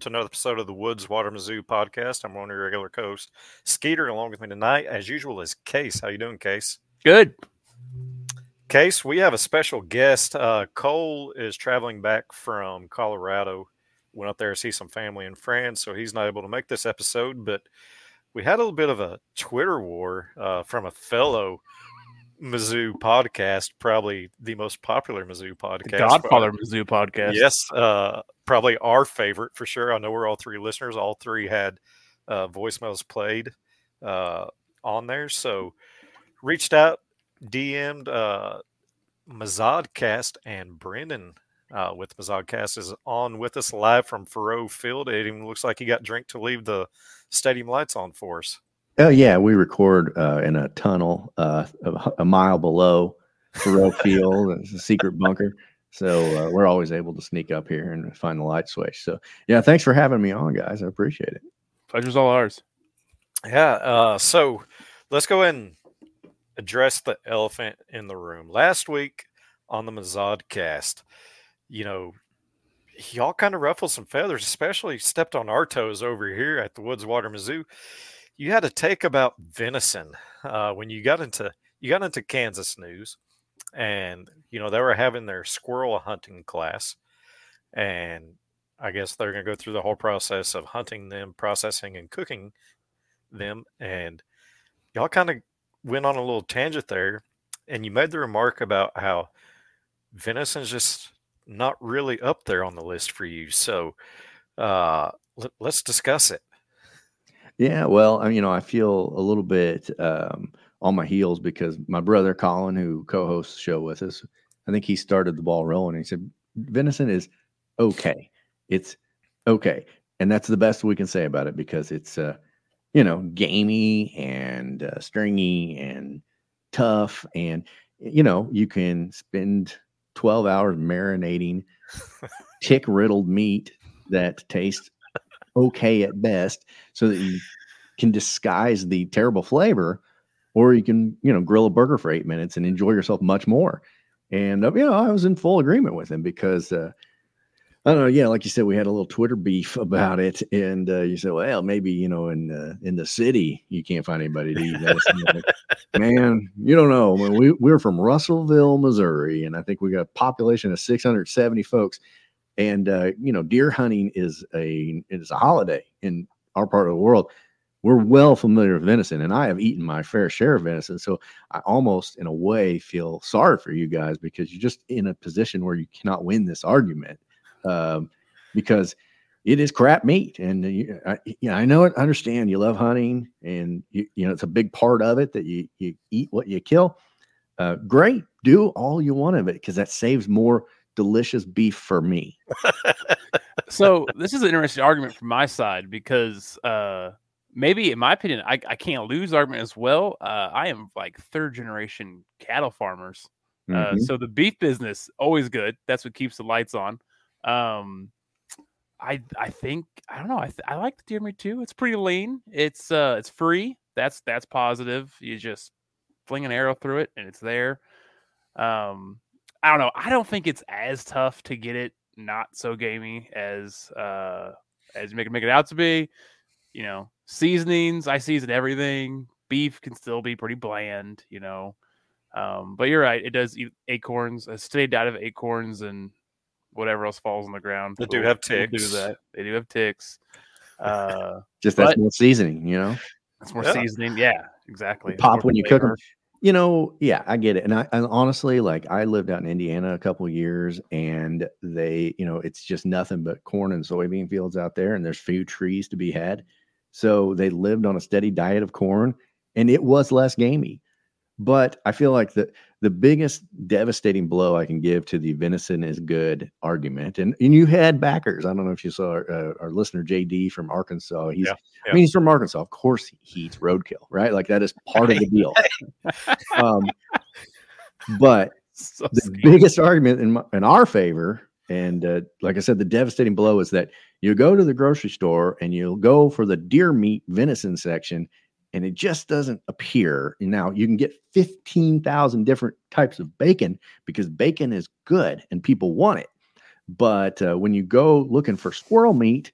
To another episode of the Woods Water Mizzou podcast. I'm one of your regular co-hosts, Skeeter. Along with me tonight, as usual, is Case. How you doing, Case? Good. Case, we have a special guest. Uh, Cole is traveling back from Colorado. Went up there to see some family and friends, so he's not able to make this episode. But we had a little bit of a Twitter war uh, from a fellow Mizzou podcast, probably the most popular Mizzou podcast. The Godfather Mizzou podcast. Yes, uh, probably our favorite for sure. I know we're all three listeners. All three had uh, voicemails played uh, on there. So reached out, DM'd uh, Mizzodcast, and Brendon uh, with Mizzodcast is on with us live from Faurot Field. It even looks like he got drink to leave the stadium lights on for us. Oh yeah, we record uh, in a tunnel uh, a, a, mile below Faurot Field. It's a secret bunker, so uh, we're always able to sneak up here and find the light switch. So yeah, thanks for having me on, guys. I appreciate it. Pleasure's all ours. Yeah. Uh, so let's go ahead and address the elephant in the room. Last week on the Mizzodcast, you know, y'all kind of ruffled some feathers, especially stepped on our toes over here at the Woods Water Mizzou you had a take about venison uh, when you got into you got into Kansas news, and you know they were having their squirrel hunting class, and I guess they're going to go through the whole process of hunting them, processing, and cooking them, and y'all kind of went on a little tangent there, and you made the remark about how venison's just not really up there on the list for you. So uh, let, us discuss it. Yeah, well, I, you know, I feel a little bit um, on my heels because my brother Colin, who co-hosts the show with us, I think he started the ball rolling. he said, "Venison is okay. It's okay, and that's the best we can say about it because it's, uh, you know, gamey and uh, stringy and tough, and you know, you can spend twelve hours marinating tick riddled meat that tastes okay at best so that you can disguise the terrible flavor or you can you know grill a burger for eight minutes and enjoy yourself much more and uh, you know i was in full agreement with him because uh, I don't know. Yeah, like you said, we had a little Twitter beef about it, and uh, you said, "Well, maybe you know, in uh, in the city, you can't find anybody to eat medicine." Man, you don't know. When we we're from Russellville, Missouri, and I think we got a population of 670 folks and uh, you know deer hunting is a is a holiday in our part of the world. We're well familiar with venison and i have eaten my fair share of venison so i almost in a way feel sorry for you guys because you're just in a position where you cannot win this argument um, because it is crap meat and you, I, you know, I know it understand you love hunting and you, you know it's a big part of it that you you eat what you kill. Uh, great do all you want of it because that saves more delicious beef for me. so this is an interesting argument from my side because uh, maybe in my opinion, I, I can't lose argument as well. Uh, I am like third generation cattle farmers. Uh, mm-hmm. so the beef business always good. That's what keeps the lights on. Um, I I think I don't know. I, th- I like the deer meat too. It's pretty lean. It's uh it's free. That's that's positive. You just fling an arrow through it and it's there. Um, I don't know. I don't think it's as tough to get it not so gamey as uh as you make it make it out to be. You know, seasonings, I season everything. Beef can still be pretty bland, you know. Um, but you're right, it does eat acorns. I stayed out of acorns and whatever else falls on the ground. They do have ticks. They Do that. They do have ticks. Uh, just that's more seasoning, you know. That's more yeah. seasoning. Yeah, exactly. Pop when you cook them. You know, yeah, I get it. And I, honestly, like, I lived out in Indiana a couple years, and they, you know, it's just nothing but corn and soybean fields out there, and there's few trees to be had. So they lived on a steady diet of corn, and it was less gamey. But I feel like the the biggest devastating blow I can give to the venison is good argument, and and you had backers. I don't know if you saw our, uh, our listener JD from Arkansas. He's, yeah, yeah. I mean, he's from Arkansas. Of course, he eats roadkill, right? Like that is part of the deal. um, but so the scary. biggest argument in my, in our favor, and uh, like I said, the devastating blow is that you go to the grocery store and you'll go for the deer meat venison section and it just doesn't appear. Now you can get 15,000 different types of bacon because bacon is good and people want it. But uh, when you go looking for squirrel meat,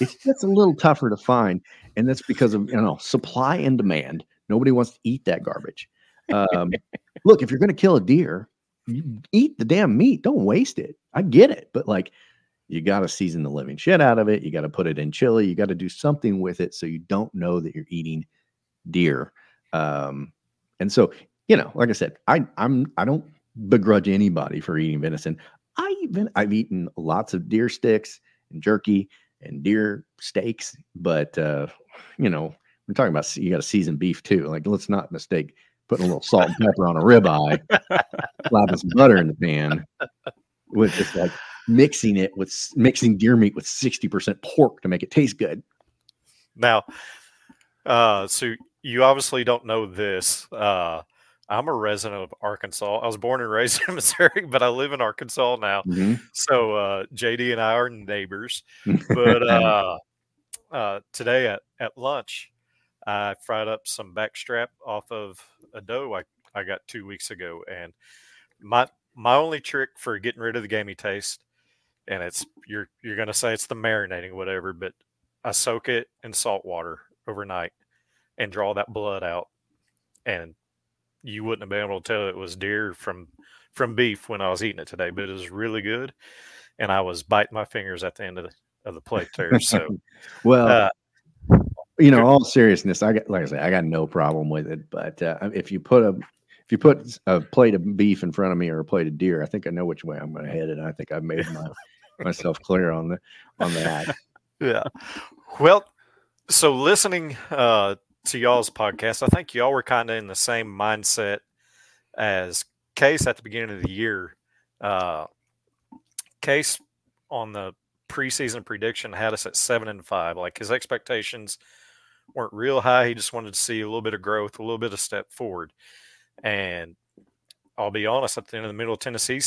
it's just a little tougher to find, and that's because of you know supply and demand. Nobody wants to eat that garbage. Um, look, if you're going to kill a deer, eat the damn meat. Don't waste it. I get it, but like you got to season the living shit out of it. You got to put it in chili. You got to do something with it so you don't know that you're eating deer. Um, and so, you know, like I said, I I'm I don't begrudge anybody for eating venison. I even I've eaten lots of deer sticks and jerky and deer steaks, but uh, you know, we're talking about you got to season beef too. Like, let's not mistake putting a little salt and pepper on a ribeye, slapping some butter in the pan with just like mixing it with mixing deer meat with 60% pork to make it taste good. Now, uh, so you obviously don't know this. Uh, I'm a resident of Arkansas. I was born and raised in Missouri, but I live in Arkansas now. Mm-hmm. So uh, JD and I are neighbors. But uh, uh, today at, at lunch, I fried up some backstrap off of a doe I, I got two weeks ago. And my my only trick for getting rid of the gamey taste, and it's you're you're gonna say it's the marinating, whatever, but I soak it in salt water overnight and draw that blood out. And you wouldn't have been able to tell it was deer from from beef when I was eating it today, but it was really good. And I was biting my fingers at the end of the of the plate there. So well, uh, you know, all seriousness, I got like I said, I got no problem with it. But uh, if you put a if you put a plate of beef in front of me or a plate of deer, I think I know which way I'm going to head and I think I've made my, myself clear on the on that. Yeah. Well, so listening uh, to y'all's podcast, I think y'all were kind of in the same mindset as Case at the beginning of the year. Uh, Case on the preseason prediction had us at seven and five. Like his expectations weren't real high. He just wanted to see a little bit of growth, a little bit of step forward. And I'll be honest, at the end of the Middle of Tennessee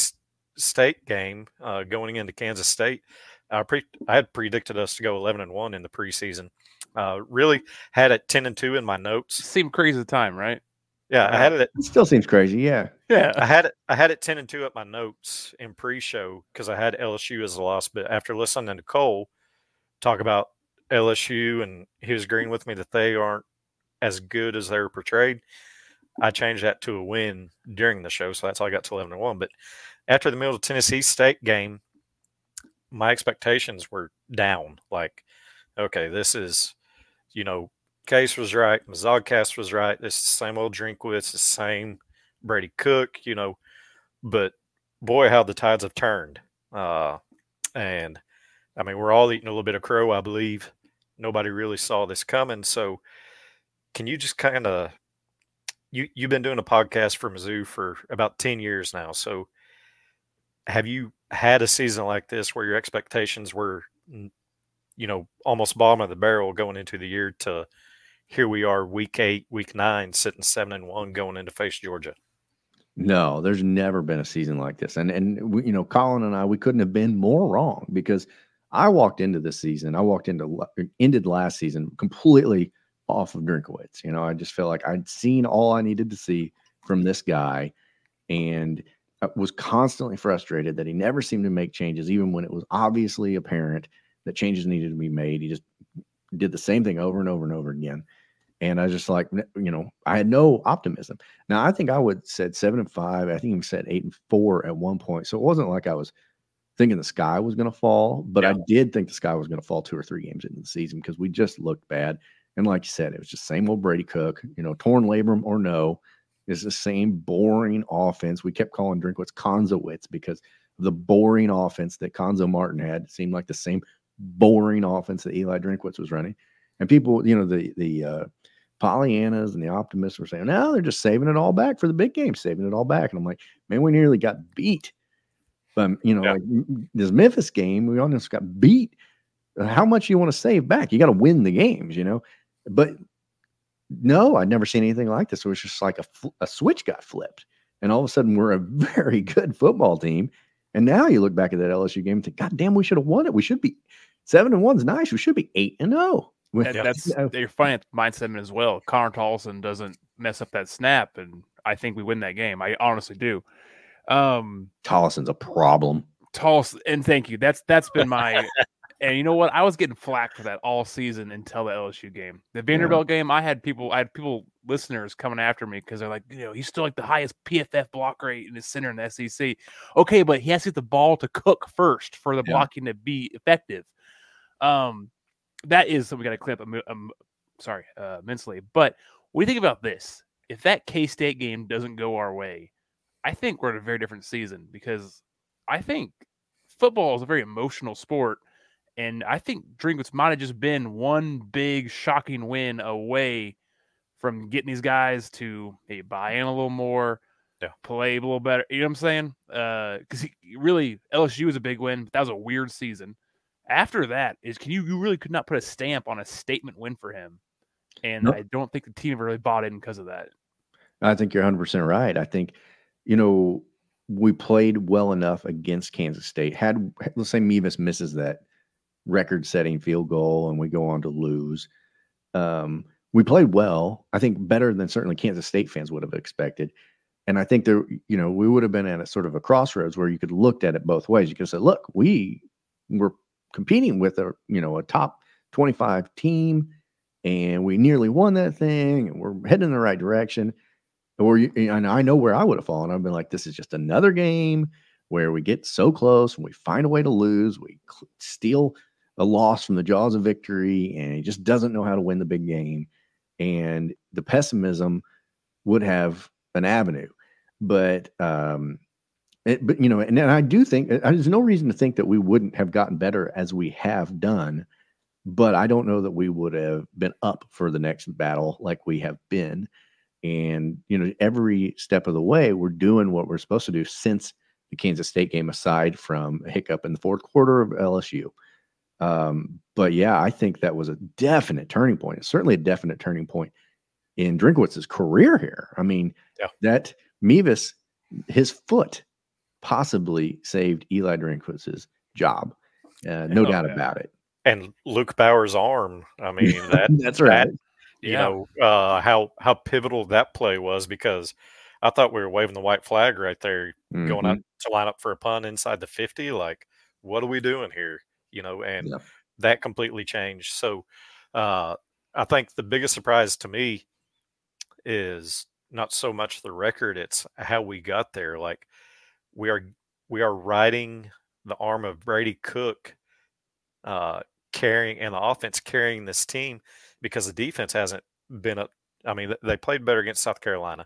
State game, uh, going into Kansas State, I, pre- I had predicted us to go 11 and one in the preseason. Uh, really had it 10 and two in my notes. Seemed crazy at the time, right? Yeah, I had it. At, It still seems crazy. Yeah. Yeah. I had it. I had it 10 and two at my notes in pre-show because I had LSU as a loss. But after listening to Cole talk about LSU and he was agreeing with me that they aren't as good as they were portrayed, I changed that to a win during the show. So that's how I got to 11 and 1. But after the Middle of Tennessee State game, my expectations were down. Like, okay, this is, you know, Case was right. Mizzodcast was right. This is the same old drink Drinkwitz, the same Brady Cook, you know. But boy, how the tides have turned. Uh, and I mean, we're all eating a little bit of crow, I believe. Nobody really saw this coming. So, can you just kind of you you've been doing a podcast for Mizzou for about 10 years now. So have you had a season like this where your expectations were you know almost bottom of the barrel going into the year to here we are week 8, week 9 sitting 7 and 1 going into face Georgia? No, there's never been a season like this. And and we, you know, Colin and I we couldn't have been more wrong because I walked into this season, I walked into ended last season completely off of Drinkwitz. You know, I just felt like I'd seen all I needed to see from this guy and uh, was constantly frustrated that he never seemed to make changes, even when it was obviously apparent that changes needed to be made. He just did the same thing over and over and over again. And I just like, you know, I had no optimism. Now I think I would said seven and five. I think he said eight and four at one point. So it wasn't like I was thinking the sky was going to fall, but yeah. I did think the sky was going to fall two or three games into the season because we just looked bad. And like you said, it was just same old Brady Cook, you know, torn labrum or no, is the same boring offense. We kept calling Drinkwitz Konzowitz because the boring offense that Cuonzo Martin had. It seemed like the same boring offense that Eli Drinkwitz was running. And people, you know, the the uh, Pollyannas and the optimists were saying, no, they're just saving it all back for the big game, saving it all back. And I'm like, man, we nearly got beat. But you know, yeah. like this Memphis game, we almost got beat. How much you want to save back? You got to win the games, you know. But no, I'd never seen anything like this. It was just like a, a switch got flipped. And all of a sudden, we're a very good football team. And now you look back at that LSU game and think, God damn, we should have won it. We should be seven and one's nice. We should be eight and oh. That, that's you're finding mindset as well. Connor Tolson doesn't mess up that snap, and I think we win that game. I honestly do. Um Tolson's a problem. Tall and thank you. That's that's been my and you know what? I was getting flack for that all season until the LSU game. The Vanderbilt yeah. game, I had people, I had people, listeners coming after me because they're like, you know, he's still like the highest PFF block rate in the center in the SEC. Okay, but he has to get the ball to cook first for the yeah. blocking to be effective. Um, that is something we got to clean up. Um, um, sorry, uh, mentally. But we think about this: if that K State game doesn't go our way, I think we're in a very different season because I think football is a very emotional sport and I think Drinkwitz might have just been one big shocking win away from getting these guys to maybe buy in a little more, yeah. play a little better. You know what I'm saying? Because uh, really, LSU was a big win, but that was a weird season. After that, is can you you really could not put a stamp on a statement win for him, and nope. I don't think the team really bought in because of that. I think you're 100 percent right. I think you know we played well enough against Kansas State. Had let's say Mevis misses that record setting field goal and we go on to lose. Um, we played well, I think better than certainly Kansas State fans would have expected. And I think there, you know, we would have been at a sort of a crossroads where you could looked at it both ways. You could say, look, we were competing with a, you know, a top 25 team and we nearly won that thing and we're heading in the right direction. Or and I know where I would have fallen. I've been like, this is just another game where we get so close and we find a way to lose. We steal a loss from the jaws of victory and he just doesn't know how to win the big game. And the pessimism would have an avenue. But, um, it, but you know, and, and I do think uh, there's no reason to think that we wouldn't have gotten better as we have done. But I don't know that we would have been up for the next battle like we have been. And, you know, every step of the way, we're doing what we're supposed to do since the Kansas State game, aside from a hiccup in the fourth quarter of LSU. Um, but yeah, I think that was a definite turning point. It's certainly a definite turning point in Drinkwitz's career here. I mean, yeah. that Mevis, his foot possibly saved Eli Drinkwitz's job. Uh, no oh, doubt yeah. about it. And Luke Bauer's arm. I mean, that, that's right. That, you yeah. know uh, how how pivotal that play was because I thought we were waving the white flag right there, mm-hmm. going out to line up for a punt inside the fifty. Like, what are we doing here? you know, and yeah. that completely changed. So uh, I think the biggest surprise to me is not so much the record; it's how we got there. Like we are we are riding the arm of Brady Cook, uh, carrying and the offense carrying this team because the defense hasn't been up. I mean, they played better against South Carolina,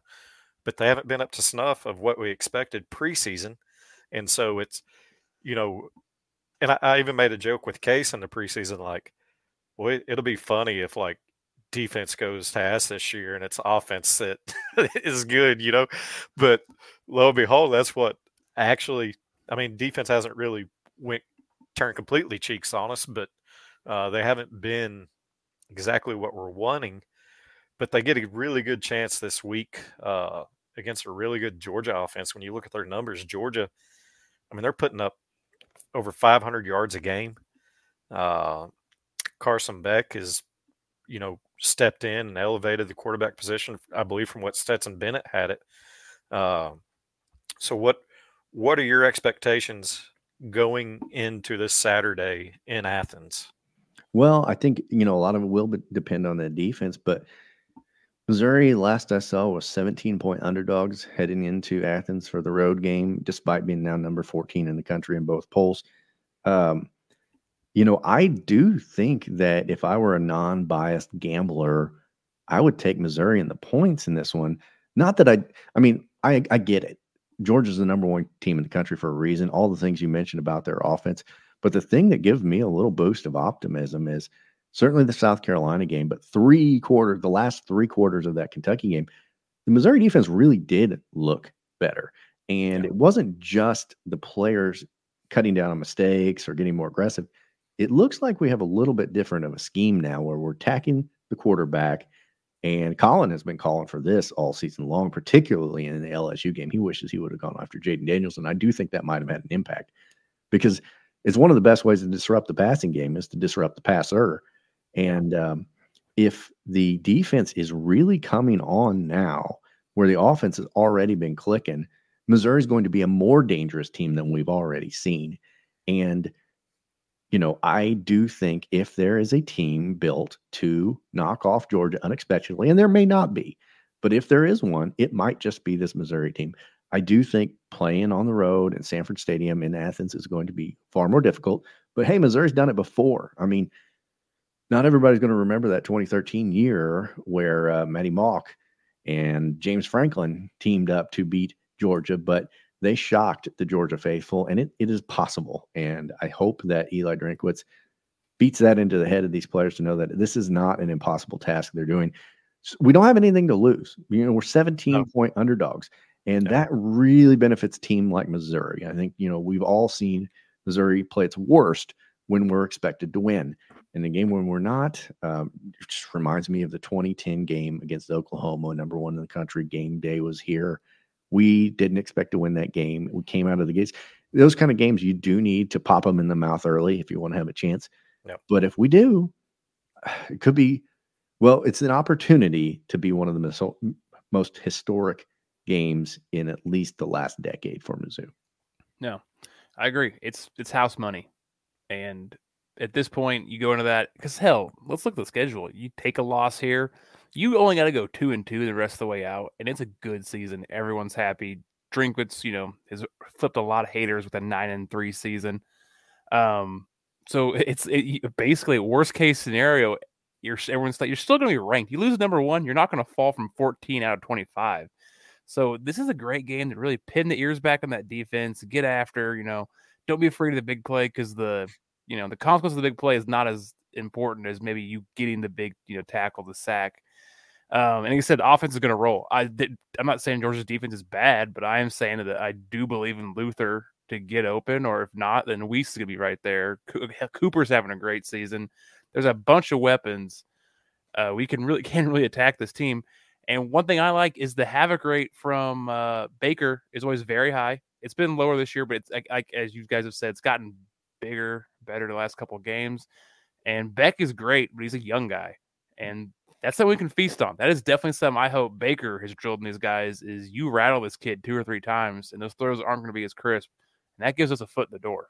but they haven't been up to snuff of what we expected preseason. And so it's, you know, and I, I, even made a joke with Case in the preseason, like, well, it, will be funny if like defense goes to ass this year and it's offense that is good, you know. But lo and behold, that's what actually. I mean, defense hasn't really went turned completely cheeks on us, but uh, they haven't been exactly what we're wanting. But they get a really good chance this week uh, against a really good Georgia offense. When you look at their numbers, Georgia, I mean, they're putting up over 500 yards a game. Uh, Carson Beck is, you know, stepped in and elevated the quarterback position. I believe from what Stetson Bennett had it. Uh, so what what are your expectations going into this Saturday in Athens? Well, I think you know a lot of it will depend on the defense, but Missouri, last I saw, was 17 point underdogs heading into Athens for the road game, despite being now number 14 in the country in both polls. Um, you know, I do think that if I were a non biased gambler, I would take Missouri in the points in this one. Not that I, I mean, I, I get it. Georgia's the number one team in the country for a reason. All the things you mentioned about their offense. But the thing that gives me a little boost of optimism is certainly the South Carolina game, but three quarters, the last three quarters of that Kentucky game, the Missouri defense really did look better. And yeah. it wasn't just the players cutting down on mistakes or getting more aggressive. It looks like we have a little bit different of a scheme now where we're attacking the quarterback. And Colin has been calling for this all season long, particularly in the LSU game. He wishes he would have gone after Jayden Daniels. And I do think that might have had an impact because it's one of the best ways to disrupt the passing game is to disrupt the passer. And um, if the defense is really coming on now, where the offense has already been clicking, Missouri's going to be a more dangerous team than we've already seen. And, you know, I do think if there is a team built to knock off Georgia unexpectedly, and there may not be, but if there is one, it might just be this Missouri team. I do think playing on the road at Sanford Stadium in Athens is going to be far more difficult. But hey, Missouri's done it before. I mean, not everybody's going to remember that 2013 year where uh, Maty Mauk and James Franklin teamed up to beat Georgia, but they shocked the Georgia faithful, and it, it is possible. And I hope that Eli Drinkwitz beats that into the head of these players to know that this is not an impossible task they're doing. So we don't have anything to lose. You know, we're 17 no. point underdogs, and no. that really benefits a team like Missouri. I think, you know, we've all seen Missouri play its worst when we're expected to win. In the game when we're not, um, just reminds me of the 2010 game against Oklahoma, number one in the country. Game day was here. We didn't expect to win that game. We came out of the gates. Those kind of games, you do need to pop them in the mouth early if you want to have a chance. Yep. But if we do, it could be, well, it's an opportunity to be one of the most, most historic games in at least the last decade for Mizzou. No, I agree. It's it's house money, and at this point, you go into that because hell, let's look at the schedule. You take a loss here, you only got to go two and two the rest of the way out, and it's a good season. Everyone's happy. Drinkwitz, you know, has flipped a lot of haters with a nine and three season. Um, so it's it, basically worst case scenario. You're everyone's you're still going to be ranked. You lose number one, you're not going to fall from 14 out of 25. So this is a great game to really pin the ears back on that defense, get after. You know, don't be afraid of the big play because the you know the consequence of the big play is not as important as maybe you getting the big you know tackle, the sack. Um, and like I said, offense is going to roll. I I'm not saying Georgia's defense is bad, but I am saying that I do believe in Luther to get open, or if not, then Wease is going to be right there. Cooper's having a great season. There's a bunch of weapons. Uh, we can really can really attack this team. And one thing I like is the havoc rate from uh, Baker is always very high. It's been lower this year, but it's like, like as you guys have said, it's gotten bigger, better the last couple of games. And Beck is great, but he's a young guy, and that's something we can feast on. That is definitely something I hope Baker has drilled in these guys is you rattle this kid two or three times and those throws aren't going to be as crisp. And that gives us a foot in the door.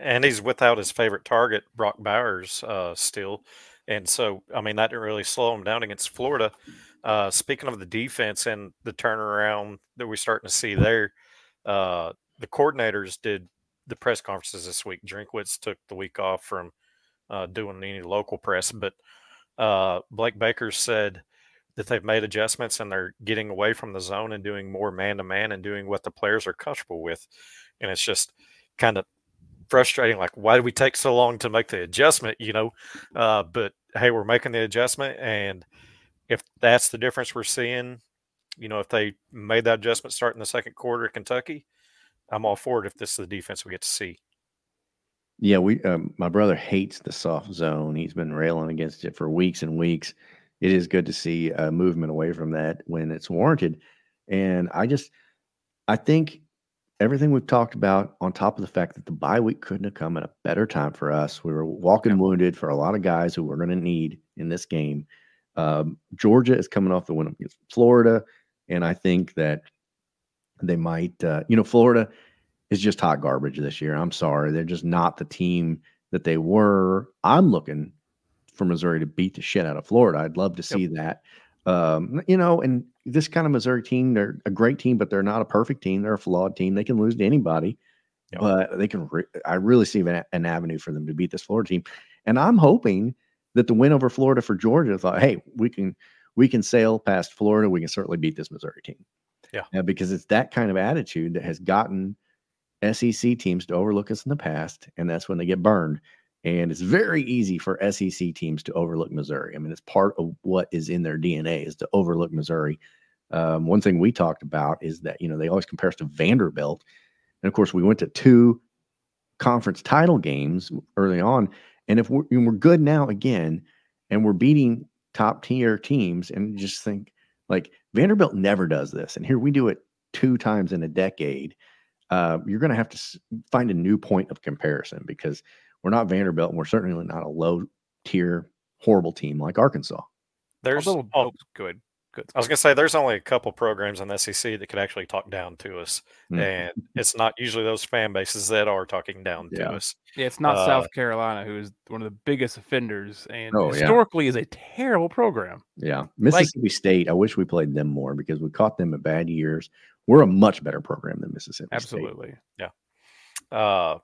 And he's without his favorite target, Brock Bowers, uh, still. And so, I mean, that didn't really slow him down against Florida. Uh, speaking of the defense and the turnaround that we're starting to see there, uh, the coordinators did the press conferences this week. Drinkwitz took the week off from uh, doing any local press, but uh, Blake Baker said that they've made adjustments and they're getting away from the zone and doing more man to man and doing what the players are comfortable with. And it's just kind of frustrating. Like, why did we take so long to make the adjustment? You know, uh, but hey, we're making the adjustment, and if that's the difference we're seeing, you know, if they made that adjustment starting the second quarter at Kentucky, I'm all for it. If this is the defense we get to see. Yeah, we um, my brother hates the soft zone. He's been railing against it for weeks and weeks. It is good to see a movement away from that when it's warranted. And I just I think everything we've talked about on top of the fact that the bye week couldn't have come at a better time for us. We were walking yeah. wounded for a lot of guys who we're going to need in this game. Um, Georgia is coming off the win against Florida, and I think that they might, uh, you know, Florida is just hot garbage this year. I'm sorry. They're just not the team that they were. I'm looking for Missouri to beat the shit out of Florida. I'd love to see yep. that. Um, you know, and this kind of Missouri team, they're a great team, but they're not a perfect team. They're a flawed team. They can lose to anybody, yep. but they can. Re- I really see an, an, avenue for them to beat this Florida team, and I'm hoping that the win over Florida for Georgia thought, hey, we can we can sail past Florida. We can certainly beat this Missouri team. Yeah, yeah because it's that kind of attitude that has gotten SEC teams to overlook us in the past, and that's when they get burned. And it's very easy for SEC teams to overlook Missouri. I mean, it's part of what is in their DNA is to overlook Missouri. Um, one thing we talked about is that you know they always compare us to Vanderbilt, and of course we went to two conference title games early on. And if we're, we're good now again, and we're beating top tier teams, and just think like Vanderbilt never does this, and here we do it two times in a decade uh, you're going to have to find a new point of comparison because we're not Vanderbilt and we're certainly not a low tier horrible team like Arkansas. There's Although, oh, good. Good. I was gonna say there's only a couple programs in the SEC that could actually talk down to us, Mhm. and it's not usually those fan bases that are talking down Yeah. to us. Yeah, it's not Uh, South Carolina, who is one of the biggest offenders and Oh, yeah. historically is a terrible program. Yeah, Mississippi State. I wish we played them more because we caught them at bad years. We're a much better program than Mississippi. State. Absolutely. Uh,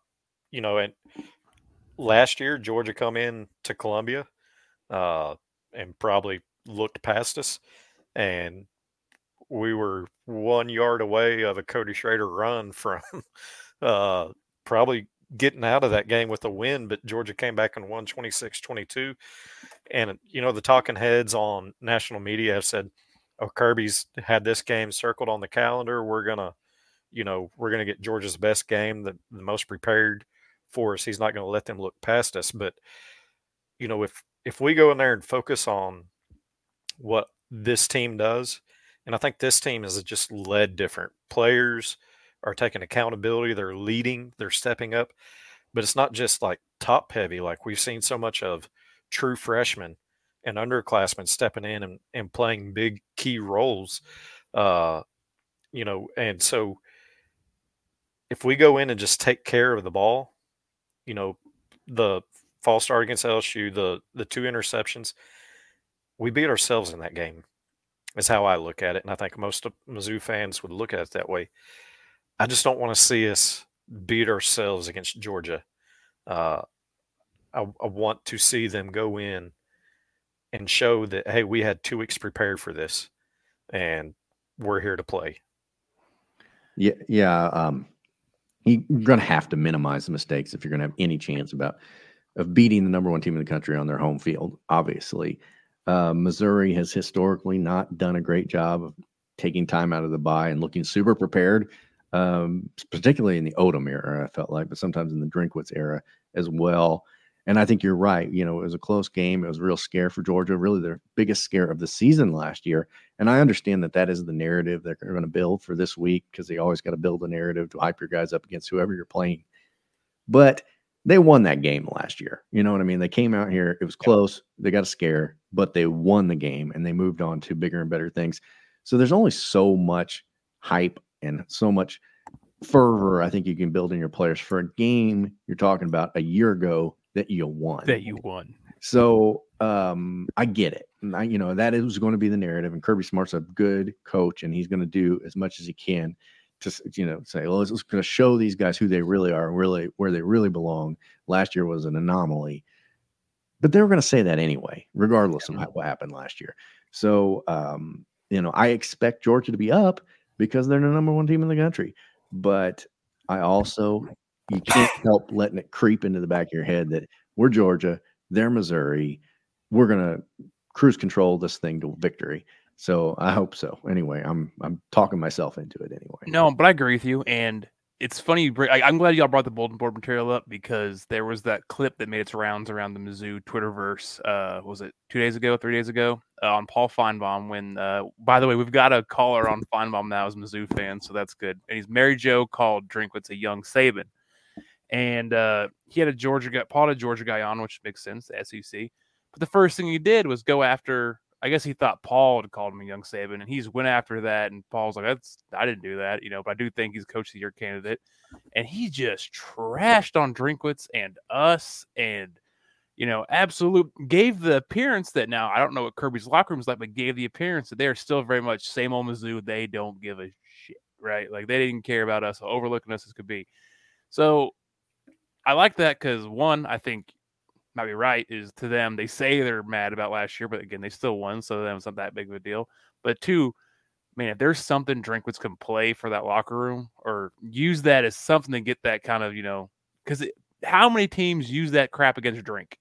you know, and last year Georgia come in to Columbia, uh, and probably looked past us, and we were one yard away of a Cody Schrader run from uh, probably getting out of that game with a win, but Georgia came back and won 26-22. And you know, the talking heads on national media have said, "Oh, Kirby's had this game circled on the calendar. We're gonna, you know, we're gonna get Georgia's best game, the, the most prepared for us. He's not to let them look past us." But you know, if if we go in there and focus on what this team does, and I think this team is just led different. Players are taking accountability, they're leading, they're stepping up. But it's not just like top heavy, like we've seen so much of true freshmen and underclassmen stepping in and, and playing big key roles. Uh, you know, and so if we go in and just take care of the ball, you know, the false start against LSU, the the two interceptions, we beat ourselves in that game. Is how I look at it, and I think most of Mizzou fans would look at it that way. I just don't want to see us beat ourselves against Georgia. Uh, I, I want to see them go in and show that hey, we had two weeks prepared for this, and we're here to play. Yeah, yeah. Um, you're going to have to minimize the mistakes if you're going to have any chance about of beating the number one team in the country on their home field. Obviously, uh, Missouri has historically not done a great job of taking time out of the bye and looking super prepared, um, particularly in the Odom era. I felt like, but sometimes in the Drinkwitz era as well. And I think you're right. You know, it was a close game. It was a real scare for Georgia, really their biggest scare of the season last year. And I understand that that is the narrative they're going to build for this week because they always got to build a narrative to hype your guys up against whoever you're playing. But they won that game last year. You know what I mean? They came out here, it was close. They got a scare, but they won the game and they moved on to bigger and better things. So there's only so much hype and so much fervor I think you can build in your players for a game you're talking about a year ago that you won. That you won. So um, I get it. I, you know, that is going to be the narrative. And Kirby Smart's a good coach, and he's going to do as much as he can to, you know, say, well, it's going to show these guys who they really are, really where they really belong. Last year was an anomaly, but they were going to say that anyway, regardless of what happened last year. So, um, you know, I expect Georgia to be up because they're the number one team in the country. But I also, you can't help letting it creep into the back of your head that we're Georgia, they're Missouri. We're gonna cruise control this thing to victory. So I hope so. Anyway, I'm I'm talking myself into it anyway. No, but I agree with you. And it's funny. bring- I, I'm glad y'all brought the bulletin board material up because there was that clip that made its rounds around the Mizzou Twitterverse. Uh, was it two days ago, three days ago, uh, on Paul Finebaum? When, uh, by the way, we've got a caller on Finebaum now as Mizzou fan, so that's good. And he's Mary Joe called Drinkwitz a young Saban, and uh, he had a Georgia guy, Paul a Georgia guy on, which makes sense, the SEC. But the first thing he did was go after. I guess he thought Paul had called him a young Saban, and he's went after that. And Paul's like, "That's I didn't do that, you know." But I do think he's coach of the year candidate, and he just trashed on Drinkwitz and us, and you know, absolute gave the appearance that now I don't know what Kirby's locker room is like, but gave the appearance that they are still very much same old Mizzou. They don't give a shit, right? Like they didn't care about us, overlooking us as could be. So I like that because one, I think might be right is to them they say they're mad about last year, but again they still won, so it's not that big of a deal. But two, man, if there's something Drinkwitz can play for that locker room or use that as something to get that kind of you know because how many teams use that crap against Drink?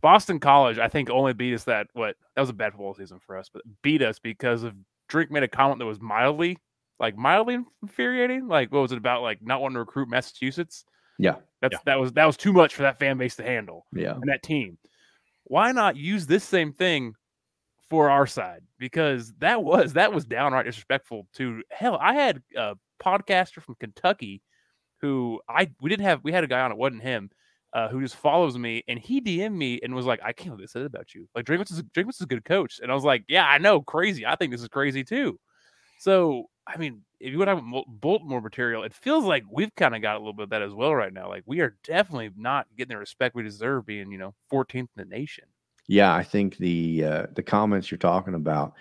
Boston College, I think, only beat us that what that was a bad football season for us, but beat us because of Drink made a comment that was mildly like mildly infuriating. Like what was it about like not wanting to recruit Massachusetts? Yeah. That's Yeah. that was that was too much for that fan base to handle Yeah. and that team. Why not use this same thing for our side? Because that was that was downright disrespectful to hell. I had a podcaster from Kentucky who I we didn't have we had a guy on it wasn't him. uh, who just follows me, and he DM'd me and was like, "I can't believe they said about you. Like Drinkwitz is Drinkwitz is a good coach." And I was like, "Yeah, I know, crazy. I think this is crazy too." So, I mean, if you would have Baltimore material, it feels like we've kind of got a little bit of that as well right now. Like we are definitely not getting the respect we deserve, being you know 14th in the nation. Yeah, I think the uh, the comments you're talking about,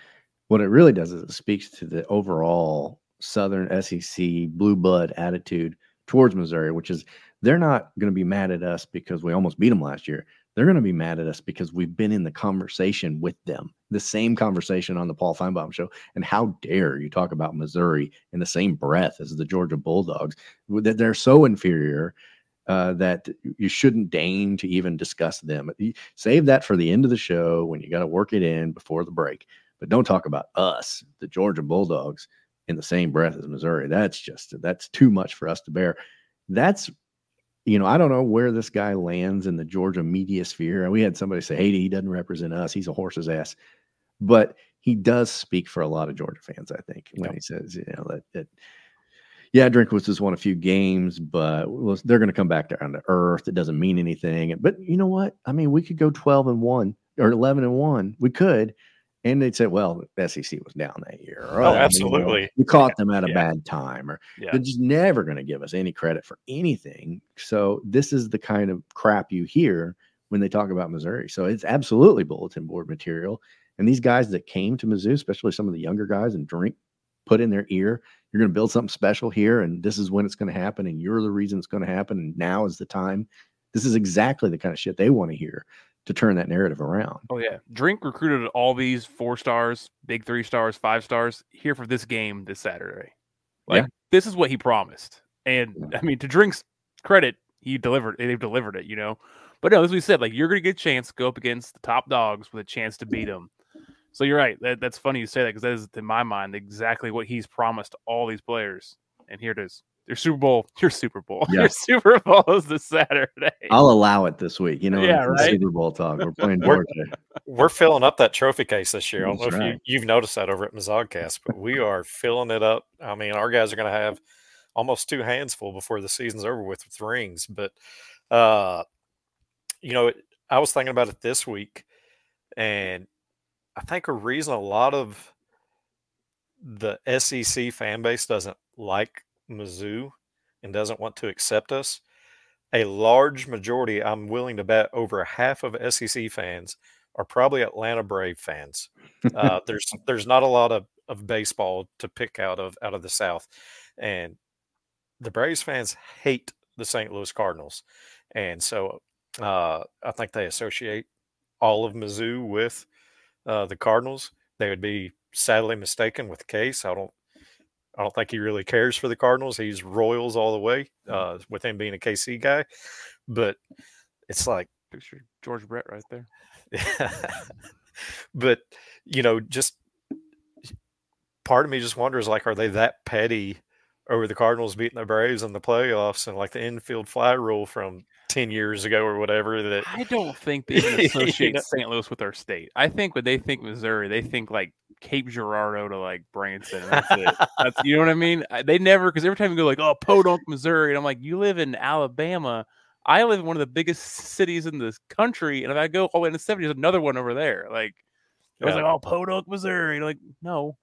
what it really does is it speaks to the overall Southern SEC blue blood attitude towards Missouri, which is they're not going to be mad at us because we almost beat them last year. They're going to be mad at us because we've been in the conversation with them, the same conversation on the Paul Finebaum show. And how dare you talk about Missouri in the same breath as the Georgia Bulldogs? That they're so inferior uh, that you shouldn't deign to even discuss them. Save that for the end of the show when you got to work it in before the break. But don't talk about us, the Georgia Bulldogs, in the same breath as Missouri. That's just that's too much for us to bear. That's you know, I don't know where this guy lands in the Georgia media sphere. We had somebody say, "Hey, he doesn't represent us. He's a horse's ass," but he does speak for a lot of Georgia fans. I think when yep. he says, you know, that, that yeah, Drinkwitz has won a few games, but they're going to come back down to earth. It doesn't mean anything. But you know what? I mean, we could go twelve and one or eleven and one. We could, and they'd say, well, the SEC was down that year. Or, oh, oh absolutely. You know, caught yeah. them at a yeah. bad time, or yeah. they're just never going to give us any credit for anything. So this is the kind of crap you hear when they talk about Missouri. So it's absolutely bulletin board material. And these guys that came to Mizzou, especially some of the younger guys, and drink put in their ear, you're going to build something special here, and this is when it's going to happen, and you're the reason it's going to happen, and now is the time. This is exactly the kind of shit they want to hear to turn that narrative around. Oh yeah, Drink recruited all these four stars, big three stars, five stars here for this game this Saturday. Like yeah. this is what he promised, and I mean to Drink's credit, he delivered. They've delivered it, you know. But no, as we said, like you're going to get a chance to go up against the top dogs with a chance to beat them. So you're right. That, that's funny you say that because that is, in my mind, exactly what he's promised all these players. And here it is. Your Super Bowl, your Super Bowl, yeah. your Super Bowl is this Saturday. I'll allow it this week. You know, yeah, right. Super Bowl talk. We're playing Georgia. we're, filling up that trophy case this year. I don't know right. if you, have noticed that over at Mizzodcast, but we are filling it up. I mean, our guys are going to have almost two hands full before the season's over with, with rings. But, uh, you know, I was thinking about it this week, and I think a reason a lot of the SEC fan base doesn't like Mizzou and doesn't want to accept us, a large majority, I'm willing to bet over half of SEC fans are probably Atlanta Brave fans. Uh, there's there's not a lot of, of baseball to pick out of out of the South, and the Braves fans hate the St. Louis Cardinals, and so uh, I think they associate all of Mizzou with uh, the Cardinals. They would be sadly mistaken with Case. I don't I don't think he really cares for the Cardinals. He's Royals all the way, mm. uh, with him being a KC guy. But it's like picture George Brett right there. but you know, just part of me just wonders like, are they that petty over the Cardinals beating the Braves in the playoffs and like the infield fly rule from 10 years ago or whatever that I don't think they even associate you know? St. Louis with our state. I think when they think Missouri, they think like Cape Girardeau to like Branson. That's it. That's you know what I mean. They never because every time you go like oh Podunk, Missouri, and I'm like you live in Alabama. I live in one of the biggest cities in this country, and if I go oh, the way in the 70s, another one over there. Like I was like oh Podunk, Missouri. like no.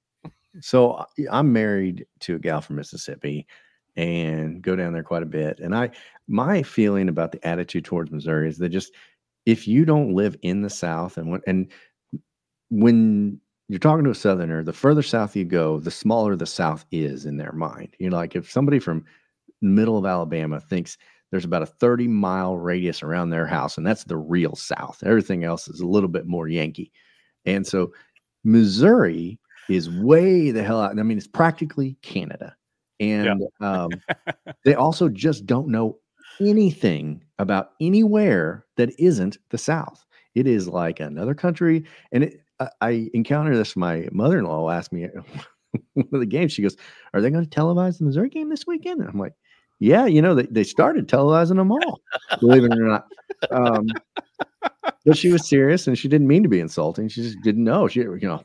So I'm married to a gal from Mississippi and go down there quite a bit. And I my feeling about the attitude towards Missouri is that just if you don't live in the South and when and when you're talking to a southerner the further south you go the smaller the south is in their mind you know like if somebody from middle of alabama thinks there's about a 30 mile radius around their house and that's the real south everything else is a little bit more yankee and so missouri is way the hell out i mean it's practically canada and yeah. um, they also just don't know anything about anywhere that isn't the south it is like another country and it I encountered this. My mother in law asked me one of the games. She goes, "Are they going to televise the Missouri game this weekend?" And I'm like, "Yeah, you know, they, they started televising them all, believe it or not." Um, but she was serious, and she didn't mean to be insulting. She just didn't know. She, you know,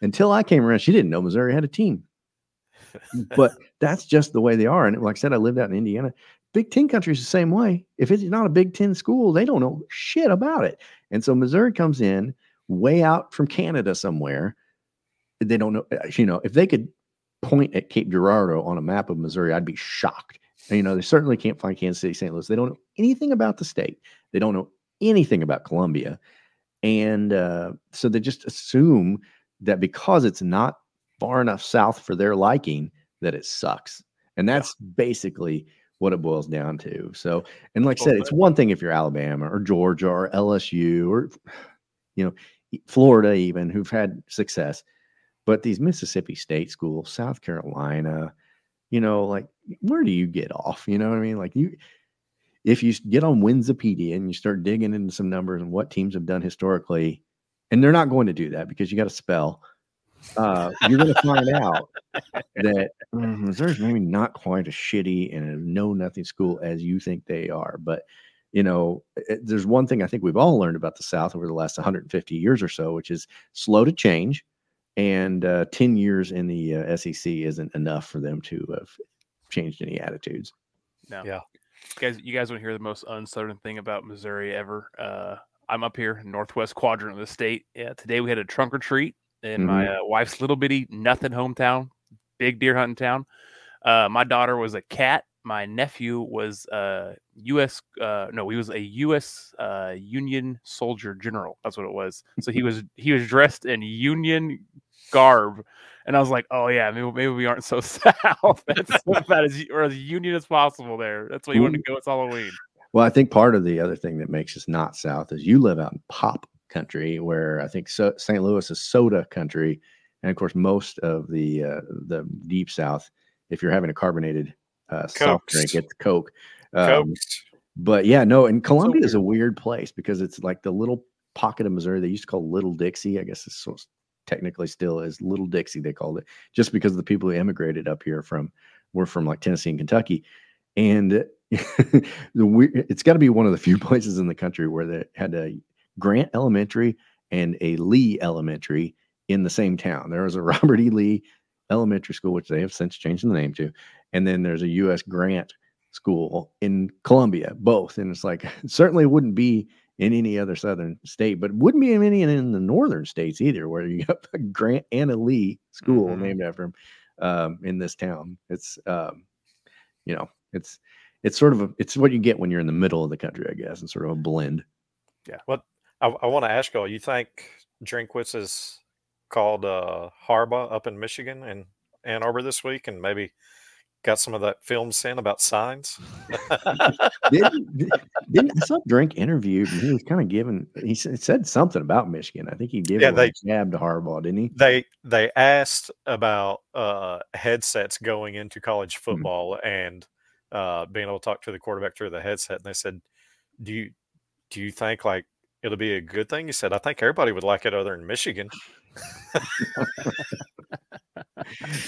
until I came around, she didn't know Missouri had a team. But that's just the way they are. And like I said, I lived out in Indiana. Big Ten countries the same way. If it's not a Big Ten school, they don't know shit about it. And so Missouri comes in way out from Canada somewhere. They don't know, uh, you know, if they could point at Cape Girardeau on a map of Missouri, I'd be shocked. And, you know, they certainly can't find Kansas City, St. Louis. They don't know anything about the state. They don't know anything about Columbia. And uh, so they just assume that because it's not far enough south for their liking, that it sucks. And that's yeah. basically what it boils down to. So, and like I said, it's one thing if you're Alabama or Georgia or LSU or, you know, Florida, even who've had success. But these Mississippi State schools, South Carolina, you know, like where do you get off? You know what I mean? Like you, if you get on Winsipedia and you start digging into some numbers and what teams have done historically, and they're not going to do that because you got to spell uh, you're going to find out that mm, Missouri's maybe not quite as shitty and a know nothing school as you think they are. But, you know, it, there's one thing I think we've all learned about the South over the last 150 years or so, which is slow to change. And uh, 10 years in the uh, SEC isn't enough for them to have changed any attitudes. No. Yeah. You guys, you guys want to hear the most uncertain thing about Missouri ever? Uh, I'm up here, northwest quadrant of the state. Yeah, today we had a trunk or treat in mm-hmm. my uh, wife's little bitty nothing hometown, big deer hunting town. Uh, my daughter was a cat. My nephew was a U.S. Uh, no, he was a U.S. Uh, Union soldier general. That's what it was. So he was he was dressed in Union garb, and I was like, oh yeah, maybe, maybe we aren't so south. That's about as or as Union as possible. There, that's why you want to go. It's Halloween. Well, I think part of the other thing that makes us not south is you live out in pop country, where I think so, St. Louis is soda country, and of course most of the uh, the deep south, if you're having a carbonated uh, soft drink, it's Coke. Um, but yeah, no, and Columbia so is a weird place because it's like the little pocket of Missouri they used to call Little Dixie. I guess it's so technically still is Little Dixie. They called it just because of the people who immigrated up here from were from like Tennessee and Kentucky, and the it's got to be one of the few places in the country where they had a Grant Elementary and a Lee Elementary in the same town. There was a Robert E. Lee Elementary School, which they have since changed the name to, and then there's a U.S. Grant School in Columbia, both. And it's like certainly wouldn't be in any other southern state, but wouldn't be in any in the northern states either, where you got a Grant and a Lee school mm-hmm. named after him um, in this town. It's um, you know, it's it's sort of a, it's what you get when you're in the middle of the country, I guess, and sort of a blend. Yeah. What I, I want to ask y'all, you think Drinkwitz is called uh, Harbaugh up in Michigan and Ann Arbor this week, and maybe got some of that film sent about signs? didn't, didn't I saw Drink interview? and he was kind of giving he said something about Michigan. I think he gave yeah, they jab to Harbaugh, didn't he? They they asked about uh, headsets going into college hmm. football mm-hmm. and uh, being able to talk to the quarterback through the headset, and they said, "Do you do you think like it'll be a good thing?" He said, "I think everybody would like it other than Michigan."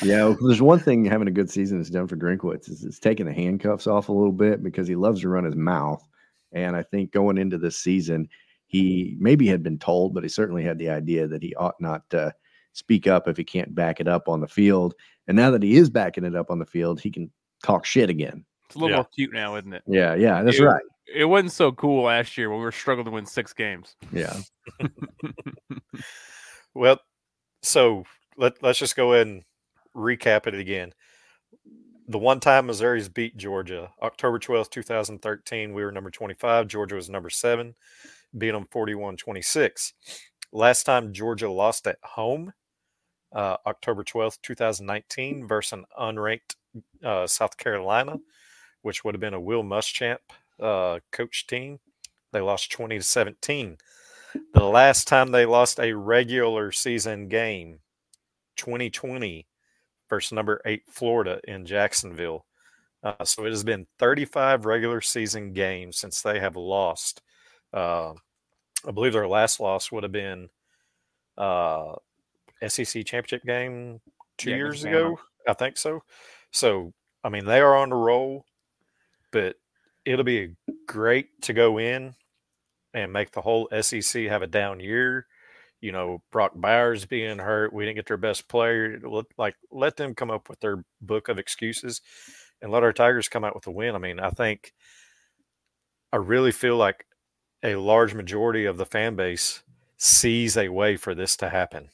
yeah, there's one thing having a good season has done for Drinkwitz is it's taking the handcuffs off a little bit because he loves to run his mouth. And I think going into this season, he maybe had been told, but he certainly had the idea that he ought not to speak up if he can't back it up on the field. And now that he is backing it up on the field, he can talk shit again. It's a little yeah. more cute now, isn't it? Yeah, yeah, that's it, right. It wasn't so cool last year when we were struggling to win six games. Yeah. well, so let let's just go ahead and recap it again. The one time Missouri's beat Georgia, October 12th, 2013, we were number 25. Georgia was number seven, beat them 41 26. Last time Georgia lost at home, uh, October 12th, 2019, versus an unranked uh, South Carolina, which would have been a Will Muschamp uh, coach team. They lost 20 to 17. The last time they lost a regular season game, 2020, versus number eight Florida in Jacksonville. Uh, so it has been 35 regular season games since they have lost. Uh, I believe their last loss would have been uh, SEC championship game two yeah, years ago. I think so. So, I mean, they are on the roll, but it'll be great to go in and make the whole SEC have a down year. You know, Brock Bowers being hurt, we didn't get their best player. Like, let them come up with their book of excuses. and let our Tigers come out with a win. I mean, I think I really feel like a large majority of the fan base sees a way for this to happen.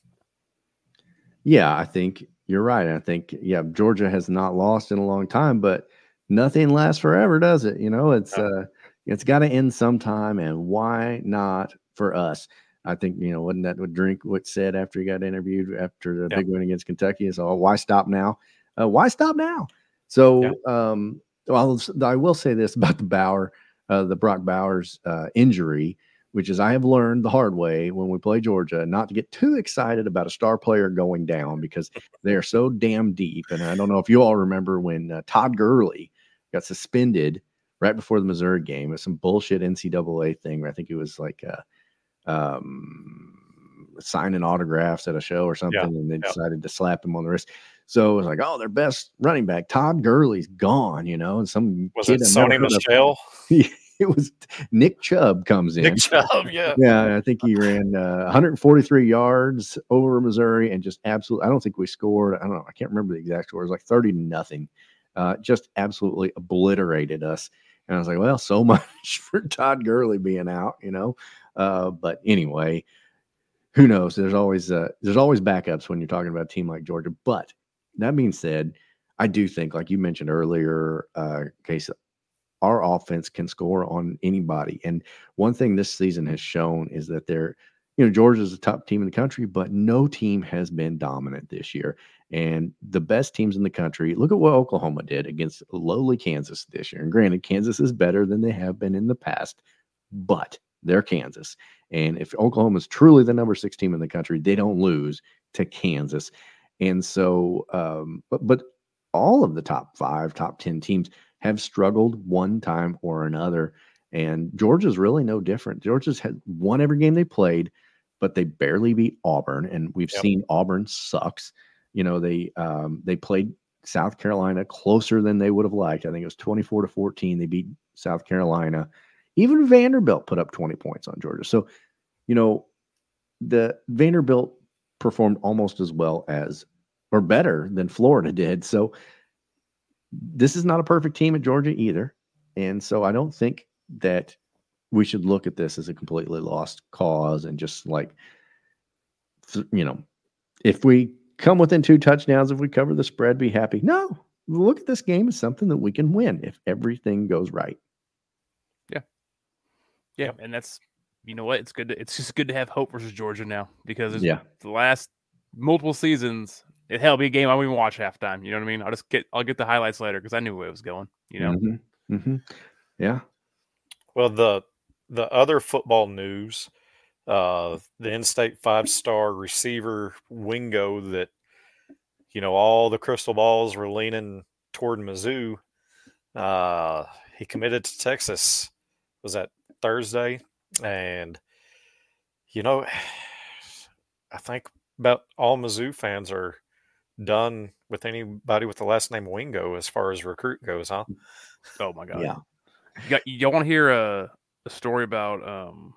Yeah, I think you're right. I think yeah, Georgia has not lost in a long time, but nothing lasts forever, does it? You know, it's uh it's got to end sometime, and why not for us? I think you know, wasn't that what Drink what said after he got interviewed after the Yeah. big win against Kentucky? Is oh, why stop now? Uh, why stop now? So, um, well, I will say this about the Bauer, uh, the Brock Bowers uh, injury, which is I have learned the hard way when we play Georgia not to get too excited about a star player going down because they are so damn deep. And I don't know if you all remember when uh, Todd Gurley got suspended right before the Missouri game. It was some bullshit NCAA thing. where I think it was like uh, um, signing autographs at a show or something, and they yeah. decided to slap him on the wrist. So it was like, oh, their best running back, Todd Gurley's gone, you know, and some Was kid it Sony Michel? it was Nick Chubb comes in. Nick Chubb, yeah. Yeah, I think he ran uh, 143 yards over Missouri and just absolutely. I don't think we scored. I don't know. I can't remember the exact score. It was like 30 to nothing. Uh, just absolutely obliterated us. And I was like, well, so much for Todd Gurley being out, you know. Uh, but anyway, who knows? There's always uh, there's always backups when you're talking about a team like Georgia. But that being said, I do think, like you mentioned earlier, uh, Case, our offense can score on anybody. And one thing this season has shown is that they're, you know, Georgia's the top team in the country, but no team has been dominant this year. And the best teams in the country, look at what Oklahoma did against lowly Kansas this year. And granted, Kansas is better than they have been in the past, but they're Kansas. And if Oklahoma is truly the number six team in the country, they don't lose to Kansas. And so, um, but but all of the top five, top ten teams have struggled one time or another. And Georgia's really no different. Georgia's had won every game they played, but they barely beat Auburn, and we've Yep. seen Auburn sucks. You know, they um, they played South Carolina closer than they would have liked. I think it was 24 to 14. They beat South Carolina. Even Vanderbilt put up 20 points on Georgia. So, you know, the Vanderbilt performed almost as well as or better than Florida did. So this is not a perfect team at Georgia either. And so I don't think that we should look at this as a completely lost cause and just like, you know, if we come within two touchdowns, if we cover the spread, be happy. No, look at this game as something that we can win if everything goes right. Yeah, Yeah. and that's you know what? It's good. To, it's just good to have hope versus Georgia now because it's Yeah. the last multiple seasons. It hell be a game I won't even watch halftime. You know what I mean? I'll just get I'll get the highlights later because I knew where it was going. You know, Mhm. Mhm. Yeah. Well, the the other football news, uh, the in-state five-star receiver Wingo that you know all the crystal balls were leaning toward Mizzou. Uh, he committed to Texas. Was that Thursday? And you know, I think about all Mizzou fans are done with anybody with the last name Wingo as far as recruit goes, huh? oh my god. Yeah. You got, y'all want to hear a, a story about um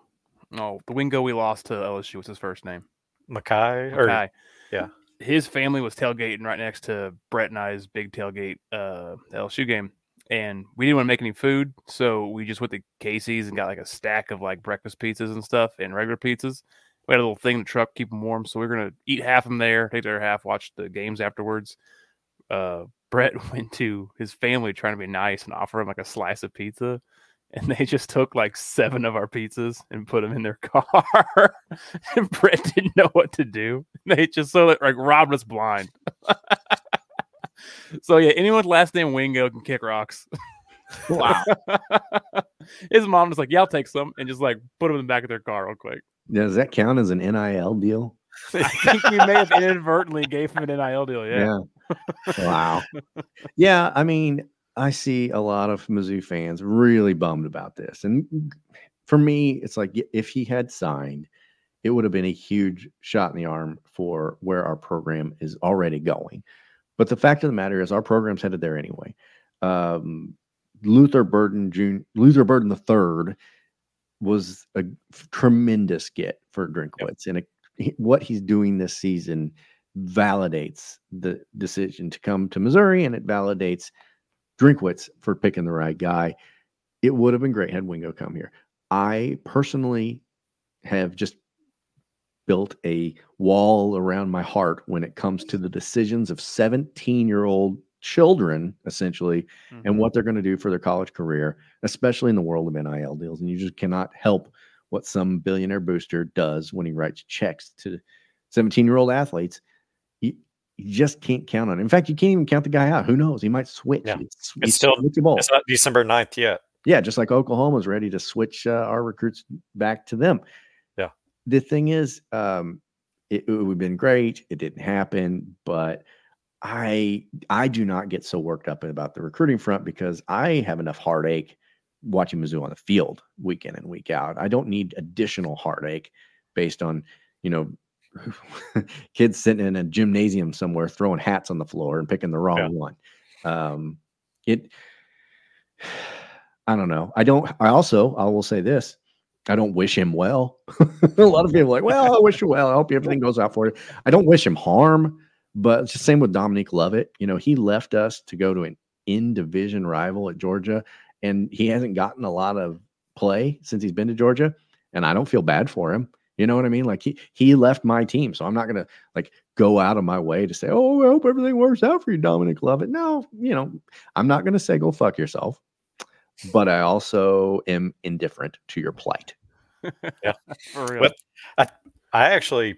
oh the Wingo we lost to LSU? What's his first name? Mackay or Mackay. yeah. His family was tailgating right next to Brett and I's big tailgate uh LSU game. And we didn't want to make any food, so we just went to Casey's and got like a stack of like breakfast pizzas and stuff and regular pizzas. We had a little thing in the truck, keep them warm. So we are gonna eat half of them there, take the other half, watch the games afterwards. Uh, Brett went to his family trying to be nice and offer him like a slice of pizza, and they just took like seven of our pizzas and put them in their car. and Brett didn't know what to do. They just so that like robbed us blind. so yeah, anyone with last name Wingo can kick rocks. Wow. His mom was like, "Yeah, I'll take some," and just like put them in the back of their car real quick. Yeah, Does that count as an NIL deal? I think we may have inadvertently gave him an NIL deal. Yeah. wow. Yeah. I mean, I see a lot of Mizzou fans really bummed about this. And for me, it's like if he had signed, it would have been a huge shot in the arm for where our program is already going. But the fact of the matter is, our program's headed there anyway. Um, Luther Burden June Luther Burden the third was a tremendous get for Drinkwitz, and a, what he's doing this season validates the decision to come to Missouri, and it validates Drinkwitz for picking the right guy. It would have been great had Wingo come here. I personally have just built a wall around my heart when it comes to the decisions of 17 year old children, essentially, mm-hmm. and what they're going to do for their college career, especially in the world of NIL deals. And you just cannot help what some billionaire booster does when he writes checks to 17 year old athletes. You, just can't count on it. In fact, you can't even count the guy out. Who knows? He might switch. Yeah. It's, it's still switchable. It's not December 9th yet. Yeah, just like Oklahoma's ready to switch uh, our recruits back to them. Yeah. The thing is, um, it, it would have been great. It didn't happen, but I I do not get so worked up about the recruiting front because I have enough heartache watching Mizzou on the field week in and week out. I don't need additional heartache based on, you know, kids sitting in a gymnasium somewhere throwing hats on the floor and picking the wrong yeah. one. Um, it I don't know. I don't. I also I will say this. I don't wish him well. a lot of people are like, well, I wish you well. I hope everything goes out for you. I don't wish him harm, but it's the same with Dominique Lovett. You know, he left us to go to an in division rival at Georgia, and he hasn't gotten a lot of play since he's been to Georgia. And I don't feel bad for him. You know what I mean? Like he he left my team, so I'm not gonna like go out of my way to say, "Oh, I hope everything works out for you, Dominic Lovett." No, you know, I'm not gonna say go fuck yourself but I also am indifferent to your plight. yeah, but I, I actually,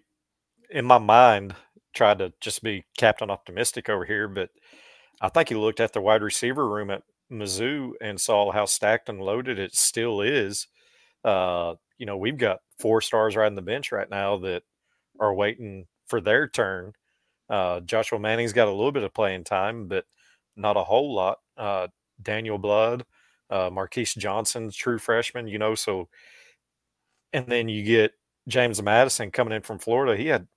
in my mind, tried to just be captain optimistic over here, but I think he looked at the wide receiver room at Mizzou and saw how stacked and loaded it still is. Uh, you know, we've got four stars riding the bench right now that are waiting for their turn. Uh, Joshua Manning's got a little bit of playing time, but not a whole lot. Uh, Daniel Blood, uh, Marquise Johnson, true freshman, you know. So, and then you get James Madison coming in from Florida. He had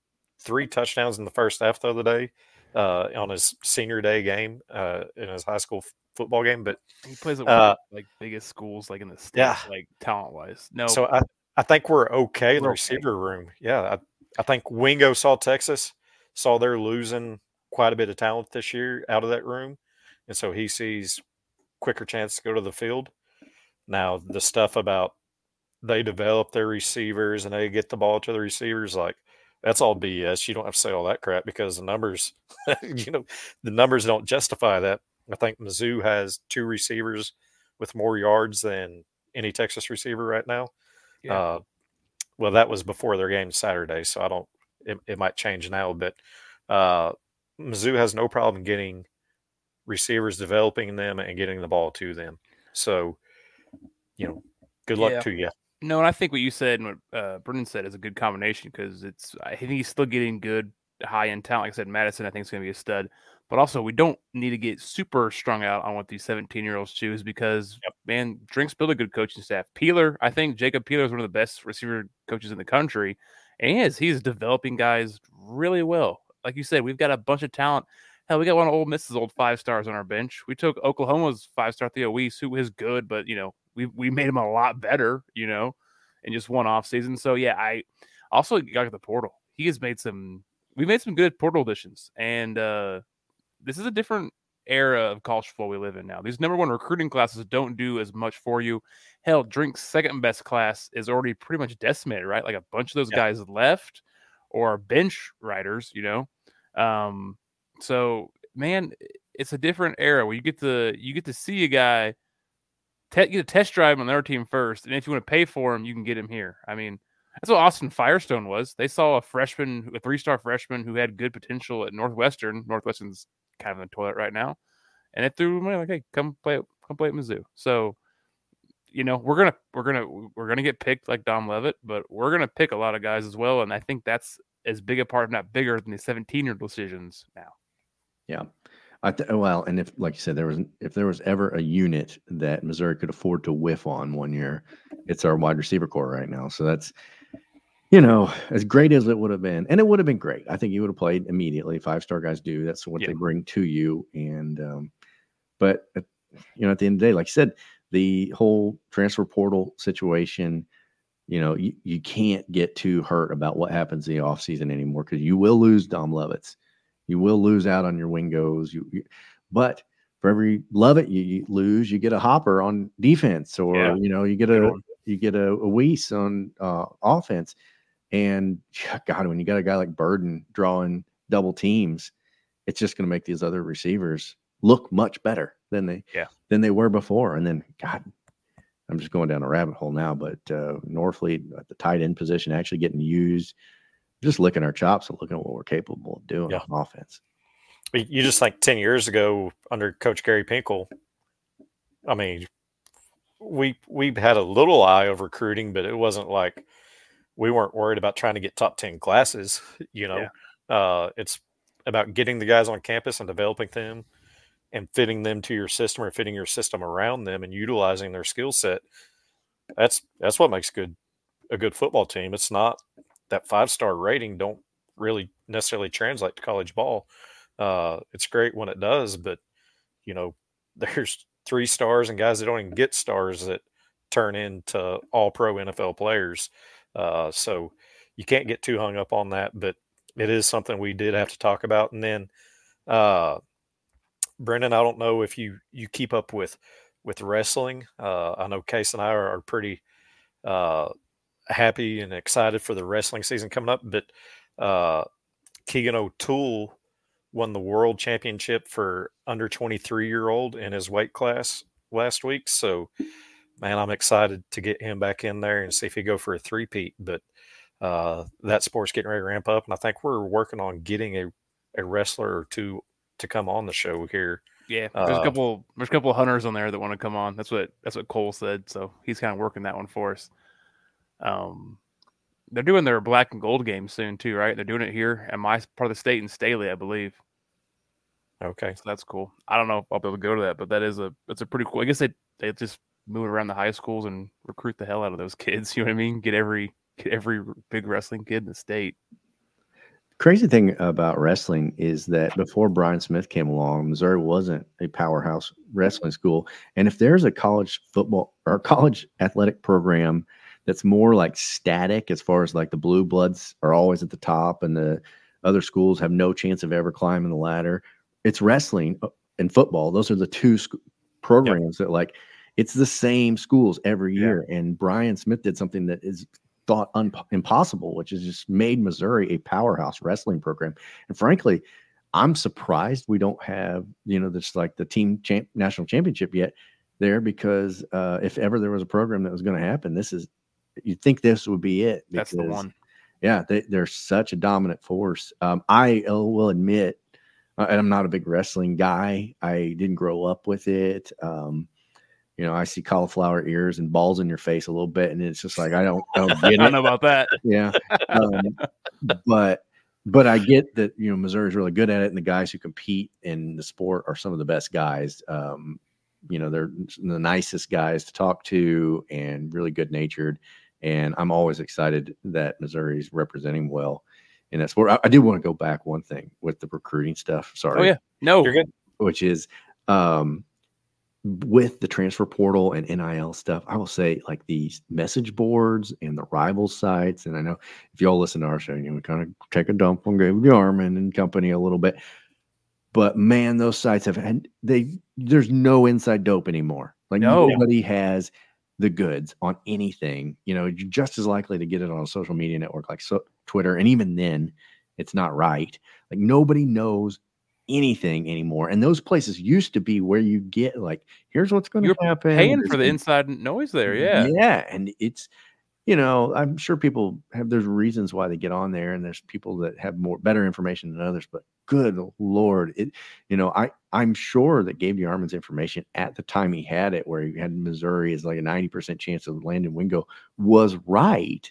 three touchdowns in the first half the other day uh, on his senior day game uh, in his high school football game. But he plays at uh, like biggest schools, like in the state, yeah. like talent wise. No, so I, I think we're okay in the receiver room. Yeah, I, I think Wingo saw Texas, saw they're losing quite a bit of talent this year out of that room, and so he sees quicker chance to go to the field. Now, the stuff about they develop their receivers and they get the ball to the receivers, like that's all BS. You don't have to say all that crap because the numbers, you know, the numbers don't justify that. I think Mizzou has two receivers with more yards than any Texas receiver right now. Yeah. Uh, well, that was before their game Saturday, so I don't. It, it might change now, but uh, Mizzou has no problem getting receivers developing them and getting the ball to them. So, you know, good luck yeah. to you. No, and I think what you said and what uh, Brendan said is a good combination because it's I think he's still getting good high end talent. Like I said, Madison I think is going to be a stud, but also we don't need to get super strung out on what these 17 year olds choose because yep. man, Drinks build a good coaching staff. Peeler, I think Jacob Peeler is one of the best receiver coaches in the country, and he is he's developing guys really well. Like you said, we've got a bunch of talent Hell, we got one of Ole Miss's old five stars on our bench. We took Oklahoma's five star Theo Wease, who is good, but you know, we we made him a lot better, you know, in just one off season. So yeah, I also got the portal. He has made some we made some good portal additions. And uh this is a different era of college football we live in now. These number one recruiting classes don't do as much for you. Hell, Drink's second best class is already pretty much decimated, right? Like a bunch of those yeah. guys left or bench riders, you know. Um, so, man, it's a different era where you get to you get to see a guy te- get a test drive on their team first, and if you want to pay for him, you can get him here. I mean, that's what Austin Firestone was. They saw a freshman, a three-star freshman who had good potential at Northwestern. Northwestern's kind of in the toilet right now, and it threw money like, "Hey, come play, come play at Mizzou." So, you know, we're gonna we're gonna we're gonna get picked like Dom Lovett, but we're gonna pick a lot of guys as well, and I think that's as big a part, if not bigger, than the 17-year decisions now. Yeah. I th- well, and if, like you said, there was if there was ever a unit that Missouri could afford to whiff on one year, it's our wide receiver core right now. So that's, you know, as great as it would have been, and it would have been great. I think you would have played immediately. Five star guys do. That's what yeah. they bring to you. And, um, but uh, you know, at the end of the day, like I said, the whole transfer portal situation, you know, you, you can't get too hurt about what happens in the offseason anymore because you will lose Dom Lovetts you will lose out on your wingos. You, you, but for every Lovett you, you lose, you get a hopper on defense, or Yeah. you know you get a you get a, a Weiss on uh, offense. And God, when you got a guy like Burden drawing double teams, it's just going to make these other receivers look much better than they Yeah. than they were before. And then God, I'm just going down a rabbit hole now, but uh, Norfleet at the tight end position actually getting used, just licking our chops and looking at what we're capable of doing Yeah. on offense. But You just like 10 years ago under Coach Gary Pinkel, I mean, we we had a little eye of recruiting, but it wasn't like we weren't worried about trying to get top 10 classes. You know, uh, it's about getting the guys on campus and developing them and fitting them to your system or fitting your system around them and utilizing their skill set. That's that's what makes good a good football team. It's not that five star rating don't really necessarily translate to college ball. Uh, it's great when it does, but you know, there's three stars and guys that don't even get stars that turn into all pro NFL players. Uh, so you can't get too hung up on that, but it is something we did have to talk about. And then, uh, Brendan, I don't know if you, you keep up with, with wrestling. Uh, I know Case and I are, are pretty, uh, happy and excited for the wrestling season coming up, but, uh, Keegan O'Toole won the world championship for under 23 year old in his weight class last week. So, man, I'm excited to get him back in there and see if he go for a three peat. But uh, that sport's getting ready to ramp up, and I think we're working on getting a, a wrestler or two to come on the show here. Yeah, there's Uh, a couple. There's a couple of hunters on there that want to come on. That's what that's what Cole said. So he's kind of working that one for us. Um, they're doing their black and gold game soon too, right? They're doing it here at my part of the state in Staley, I believe. Okay. So that's cool. I don't know if I'll be able to go to that, but that is a that's a pretty cool. I guess they they just move around the high schools and recruit the hell out of those kids. You know what I mean? Get every get every big wrestling kid in the state. Crazy thing about wrestling is that before Brian Smith came along, Missouri wasn't a powerhouse wrestling school. And if there's a college football or college athletic program that's more like static as far as like the blue bloods are always at the top and the other schools have no chance of ever climbing the ladder, it's wrestling uh, and football. Those are the two programs that like it's the same schools every Yeah. year. And Brian Smith did something that is thought un- impossible, which is just made Missouri a powerhouse wrestling program. And frankly, I'm surprised we don't have, you know, this like the team champ national championship yet there because uh, if ever there was a program that was going to happen, this is, you'd think this would be it. That's the one. Yeah, they, they're such a dominant force. Um, I will admit, uh, and I'm not a big wrestling guy. I didn't grow up with it. Um, you know, I see cauliflower ears and balls in your face a little bit, and it's just like I don't, I don't I get don't know about that. yeah um, but but i get that you know missouri's really good at it and the guys who compete in the sport are some of the best guys um, you know they're the nicest guys to talk to and really good natured and i'm always excited that missouri's representing well in that sport. I, I do want to go back one thing with the recruiting stuff sorry. Oh yeah, no, You're good. which is um with the transfer portal and NIL stuff, I will say like these message boards and the rival sites. And I know if y'all listen to our show, you know, we kind of take a dump on Gravy Armin and company a little bit. But man, those sites have had they there's no inside dope anymore. Like No. nobody has the goods on anything. You know, you're just as likely to get it on a social media network like so, Twitter. And even then, it's not right. Like nobody knows anything anymore. And those places used to be where you get like, here's what's going to happen. paying There's for the inside noise there. Mm, yeah, yeah. And it's, you know, I'm sure people have there's reasons why they get on there, and there's people that have more better information than others. But good lord, it, you know, I I'm sure that Gabe DeArmond's information at the time he had it, where he had Missouri as like a 90% chance of landing Wingo, was right.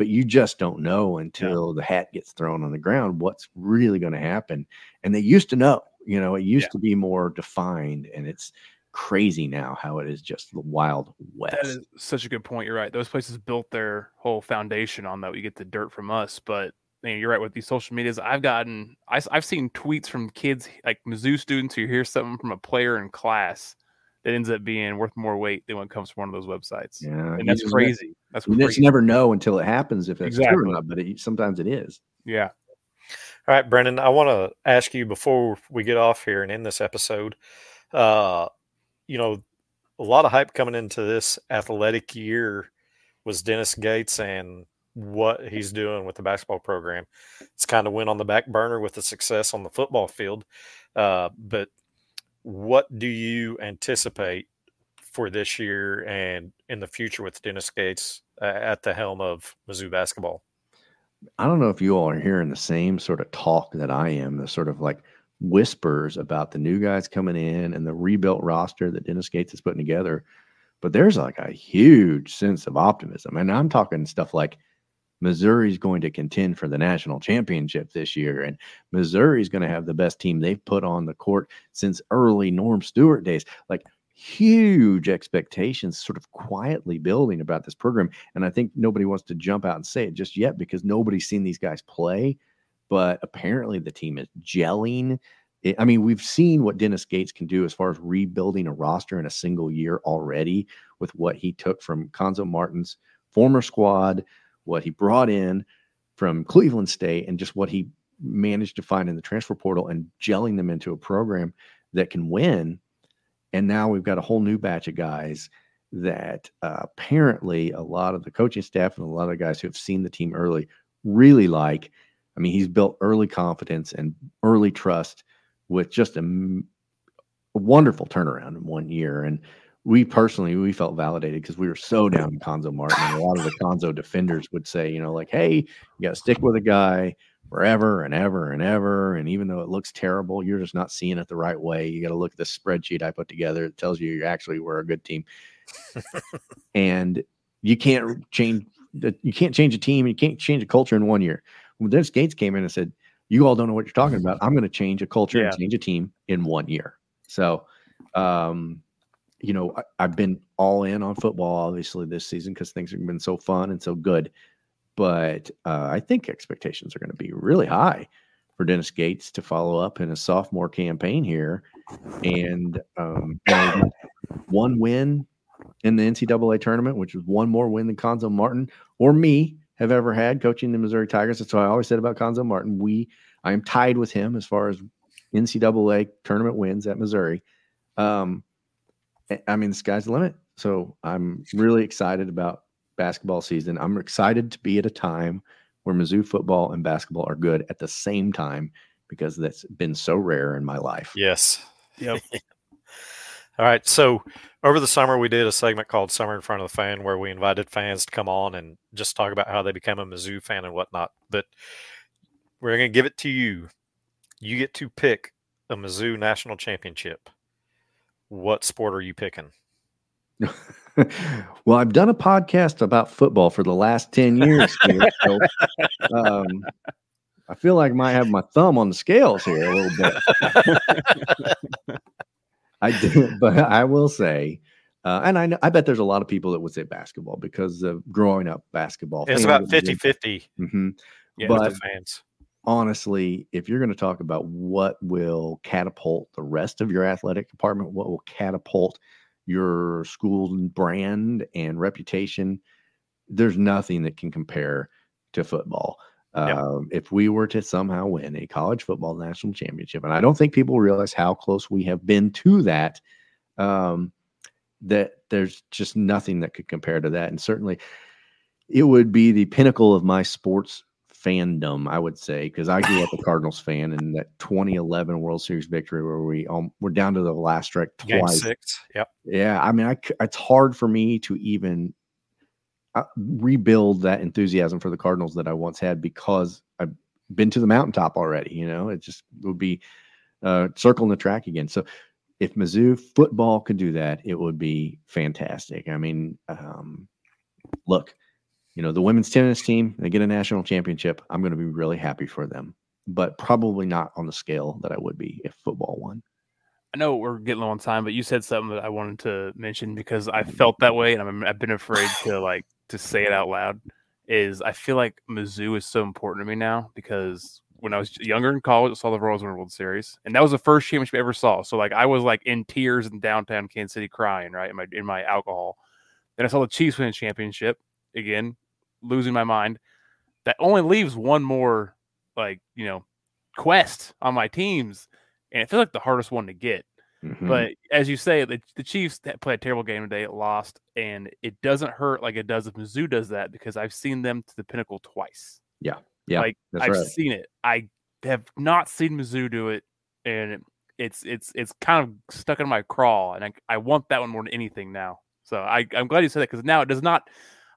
But you just don't know until the hat gets thrown on the ground what's really going to happen. And they used to know, you know, it used Yeah. to be more defined, and it's crazy now how it is just the wild west. That is such a good point. You're right. Those places built their whole foundation on that. We get the dirt from us, but you know, you're right with these social medias. I've gotten, I, have seen tweets from kids like Mizzou students who hear something from a player in class that ends up being worth more weight than what comes from one of those websites, yeah, and that's just ne- crazy. That's You just crazy. never know until it happens if it's true or not, but it, sometimes it is. yeah. All right, Brendan, I want to ask you before we get off here and end this episode. uh, you know, a lot of hype coming into this athletic year was Dennis Gates and what he's doing with the basketball program. It's kind of went on the back burner with the success on the football field. Uh, but what do you anticipate for this year and in the future with Dennis Gates at the helm of Mizzou basketball? I don't know if you all are hearing the same sort of talk that I am, the sort of like whispers about the new guys coming in and the rebuilt roster that Dennis Gates is putting together. But there's like a huge sense of optimism. And I'm talking stuff like Missouri's going to contend for the national championship this year, and Missouri's going to have the best team they've put on the court since early Norm Stewart days. Like huge expectations sort of quietly building about this program. And I think nobody wants to jump out and say it just yet because nobody's seen these guys play. But apparently the team is gelling. I mean, we've seen what Dennis Gates can do as far as rebuilding a roster in a single year already with what he took from Cuonzo Martin's former squad, what he brought in from Cleveland State, and just what he managed to find in the transfer portal and gelling them into a program that can win and now we've got a whole new batch of guys that uh, apparently a lot of the coaching staff and a lot of guys who have seen the team early really like. I mean, he's built early confidence and early trust with just a, a wonderful turnaround in one year. And we personally we felt validated because we were so down in Cuonzo Martin. And a lot of the Cuonzo defenders would say, you know, like, hey, you got to stick with a guy forever and ever and ever. And even though it looks terrible, you're just not seeing it the right way. You got to look at the spreadsheet I put together. It tells you you actually were a good team. and you can't change you can't change a team. You can't change a culture in one year. When Dennis Gates came in and said, "You all don't know what you're talking about. I'm going to change a culture yeah. and change a team in one year." So, um, you know, I, have been all in on football obviously this season because things have been so fun and so good but uh, I think expectations are going to be really high for Dennis Gates to follow up in a sophomore campaign here, and um, one win in the NCAA tournament, which was one more win than Cuonzo Martin or me have ever had coaching the Missouri Tigers. That's what I always said about Cuonzo Martin. We I am tied with him as far as NCAA tournament wins at Missouri. Um, I mean, the sky's the limit. So I'm really excited about basketball season. I'm excited to be at a time where Mizzou football and basketball are good at the same time because that's been so rare in my life. Yes. Yep. All right. So over the summer, we did a segment called Summer in Front of the Fan where we invited fans to come on and just talk about how they became a Mizzou fan and whatnot. But we're going to give it to you. You get to pick a Mizzou national championship. What sport are you picking? well, I've done a podcast about football for the last 10 years. Here, so, um, I feel like I might have my thumb on the scales here a little bit. I do, but I will say, uh, and I know, I bet there's a lot of people that would say basketball because of growing up basketball. It's about 50 50. Mm-hmm. Yeah, but fans. Honestly, if you're going to talk about what will catapult the rest of your athletic department, what will catapult your school brand and reputation, there's nothing that can compare to football. Um, if we were to somehow win a college football national championship, and I don't think people realize how close we have been to that, um, that there's just nothing that could compare to that. And certainly it would be the pinnacle of my sports fandom, I would say, because I grew up a Cardinals fan, and that 2011 World Series victory where we um, we're down to the last strike twice. Game six. Yep. Yeah, I mean, I, it's hard for me to even uh, rebuild that enthusiasm for the Cardinals that I once had because I've been to the mountaintop already. You know, it just would be uh, circling the track again. So if Mizzou football could do that, it would be fantastic. I mean, um, look, you know, the women's tennis team, they get a national championship. I'm going to be really happy for them, but probably not on the scale that I would be if football won. I know we're getting low on time, but you said something that I wanted to mention because I mm-hmm. felt that way, and I'm, I've been afraid to like to say it out loud. Is I feel like Mizzou is so important to me now because when I was younger in college, I saw the Royals win World Series, and that was the first championship I ever saw. So like I was like in tears in downtown Kansas City, crying right in my in my alcohol. Then I saw the Chiefs win a championship again, losing my mind. That only leaves one more like you know quest on my teams, and it feels like the hardest one to get. Mhm. But as you say, the, the Chiefs played a terrible game today, it lost, and it doesn't hurt like it does if Mizzou does that because I've seen them to the pinnacle twice. yeah, Yeah. like I've right. seen it. I have not seen Mizzou do it, and it- it's it's it's kind of stuck in my craw, and I, I want that one more than anything now. So I I'm glad you said that because now it does not.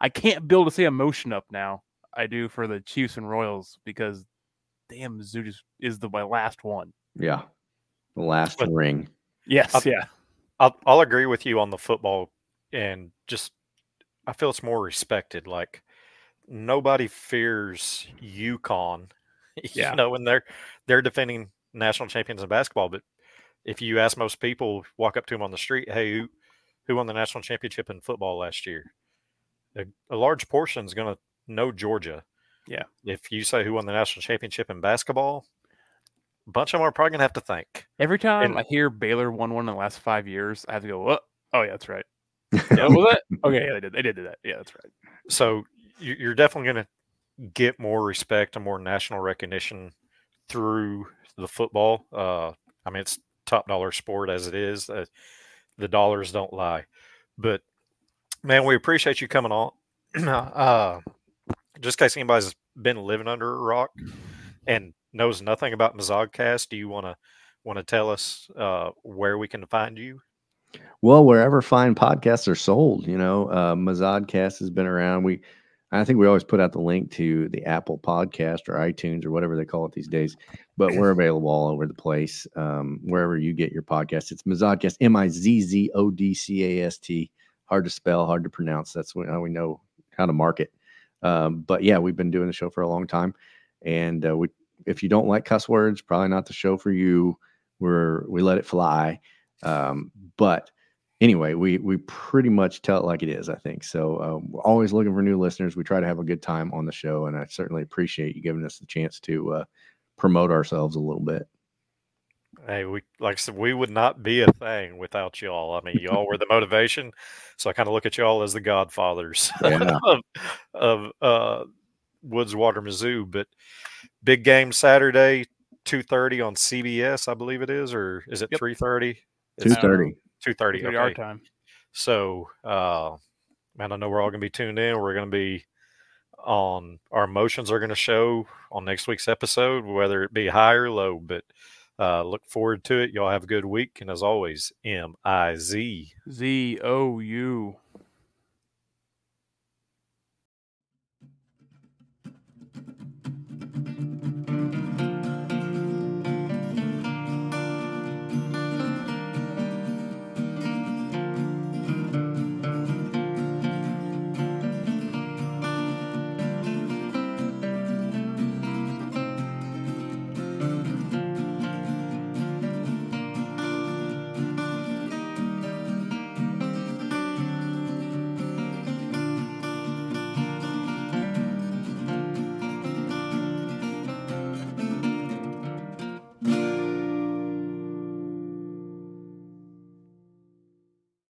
I can't build the same emotion up now. I do for the Chiefs and Royals because damn Mizzou just is the my last one. yeah, the last But- ring. Yes, I'll- yeah, I'll, I'll agree with you on the football and just I feel it's more respected. Like nobody fears UConn, Yeah. you know, when they're they're defending national champions in basketball. But if you ask most people, walk up to them on the street, hey, who who won the national championship in football last year? A, a large portion is going to know Georgia. Yeah. If you say who won the national championship in basketball, a bunch of them are probably going to have to think. Every time And- I hear Baylor won one in the last five years, I have to go, oh, oh yeah, that's right. Yeah, was it? Okay, yeah, they did. They did do that. Yeah, that's right. so you- you're definitely going to get more respect and more national recognition through the football. Uh, I mean, it's top dollar sport as it is. Uh, the dollars don't lie. But man, we appreciate you coming on. uh, just in case anybody's been living under a rock and knows nothing about Mizzodcast, do you want to want to tell us uh, where we can find you? Well, wherever fine podcasts are sold, you know, uh, Mizzodcast has been around. We, I think we always put out the link to the Apple Podcast or iTunes or whatever they call it these days. But we're available all over the place, um, wherever you get your podcast. It's Mizzodcast, M I Z Z O D C A S T. Hard to spell, hard to pronounce. That's how we know how to market. Um, but yeah, we've been doing the show for a long time, and uh, we, if you don't like cuss words, probably not the show for you. We're we let it fly. Um, but anyway, we we pretty much tell it like it is. I think so. Um, we're always looking for new listeners. We try to have a good time on the show, and I certainly appreciate you giving us the chance to uh, promote ourselves a little bit. Hey, we like I said, we would not be a thing without y'all. I mean, y'all were the motivation. So I kind of look at y'all as the godfathers Yeah. of, of uh, Woods Water, Mizzou. But big game Saturday, two thirty on CBS, I believe it is, or is it Yep. three thirty? Two thirty. Two thirty. It's our Okay. time. So, uh, man, I know we're all going to be tuned in. We're going to be on our emotions are going to show on next week's episode, whether it be high or low. But uh, look forward to it. Y'all have a good week. And as always, M I Z. Z O U.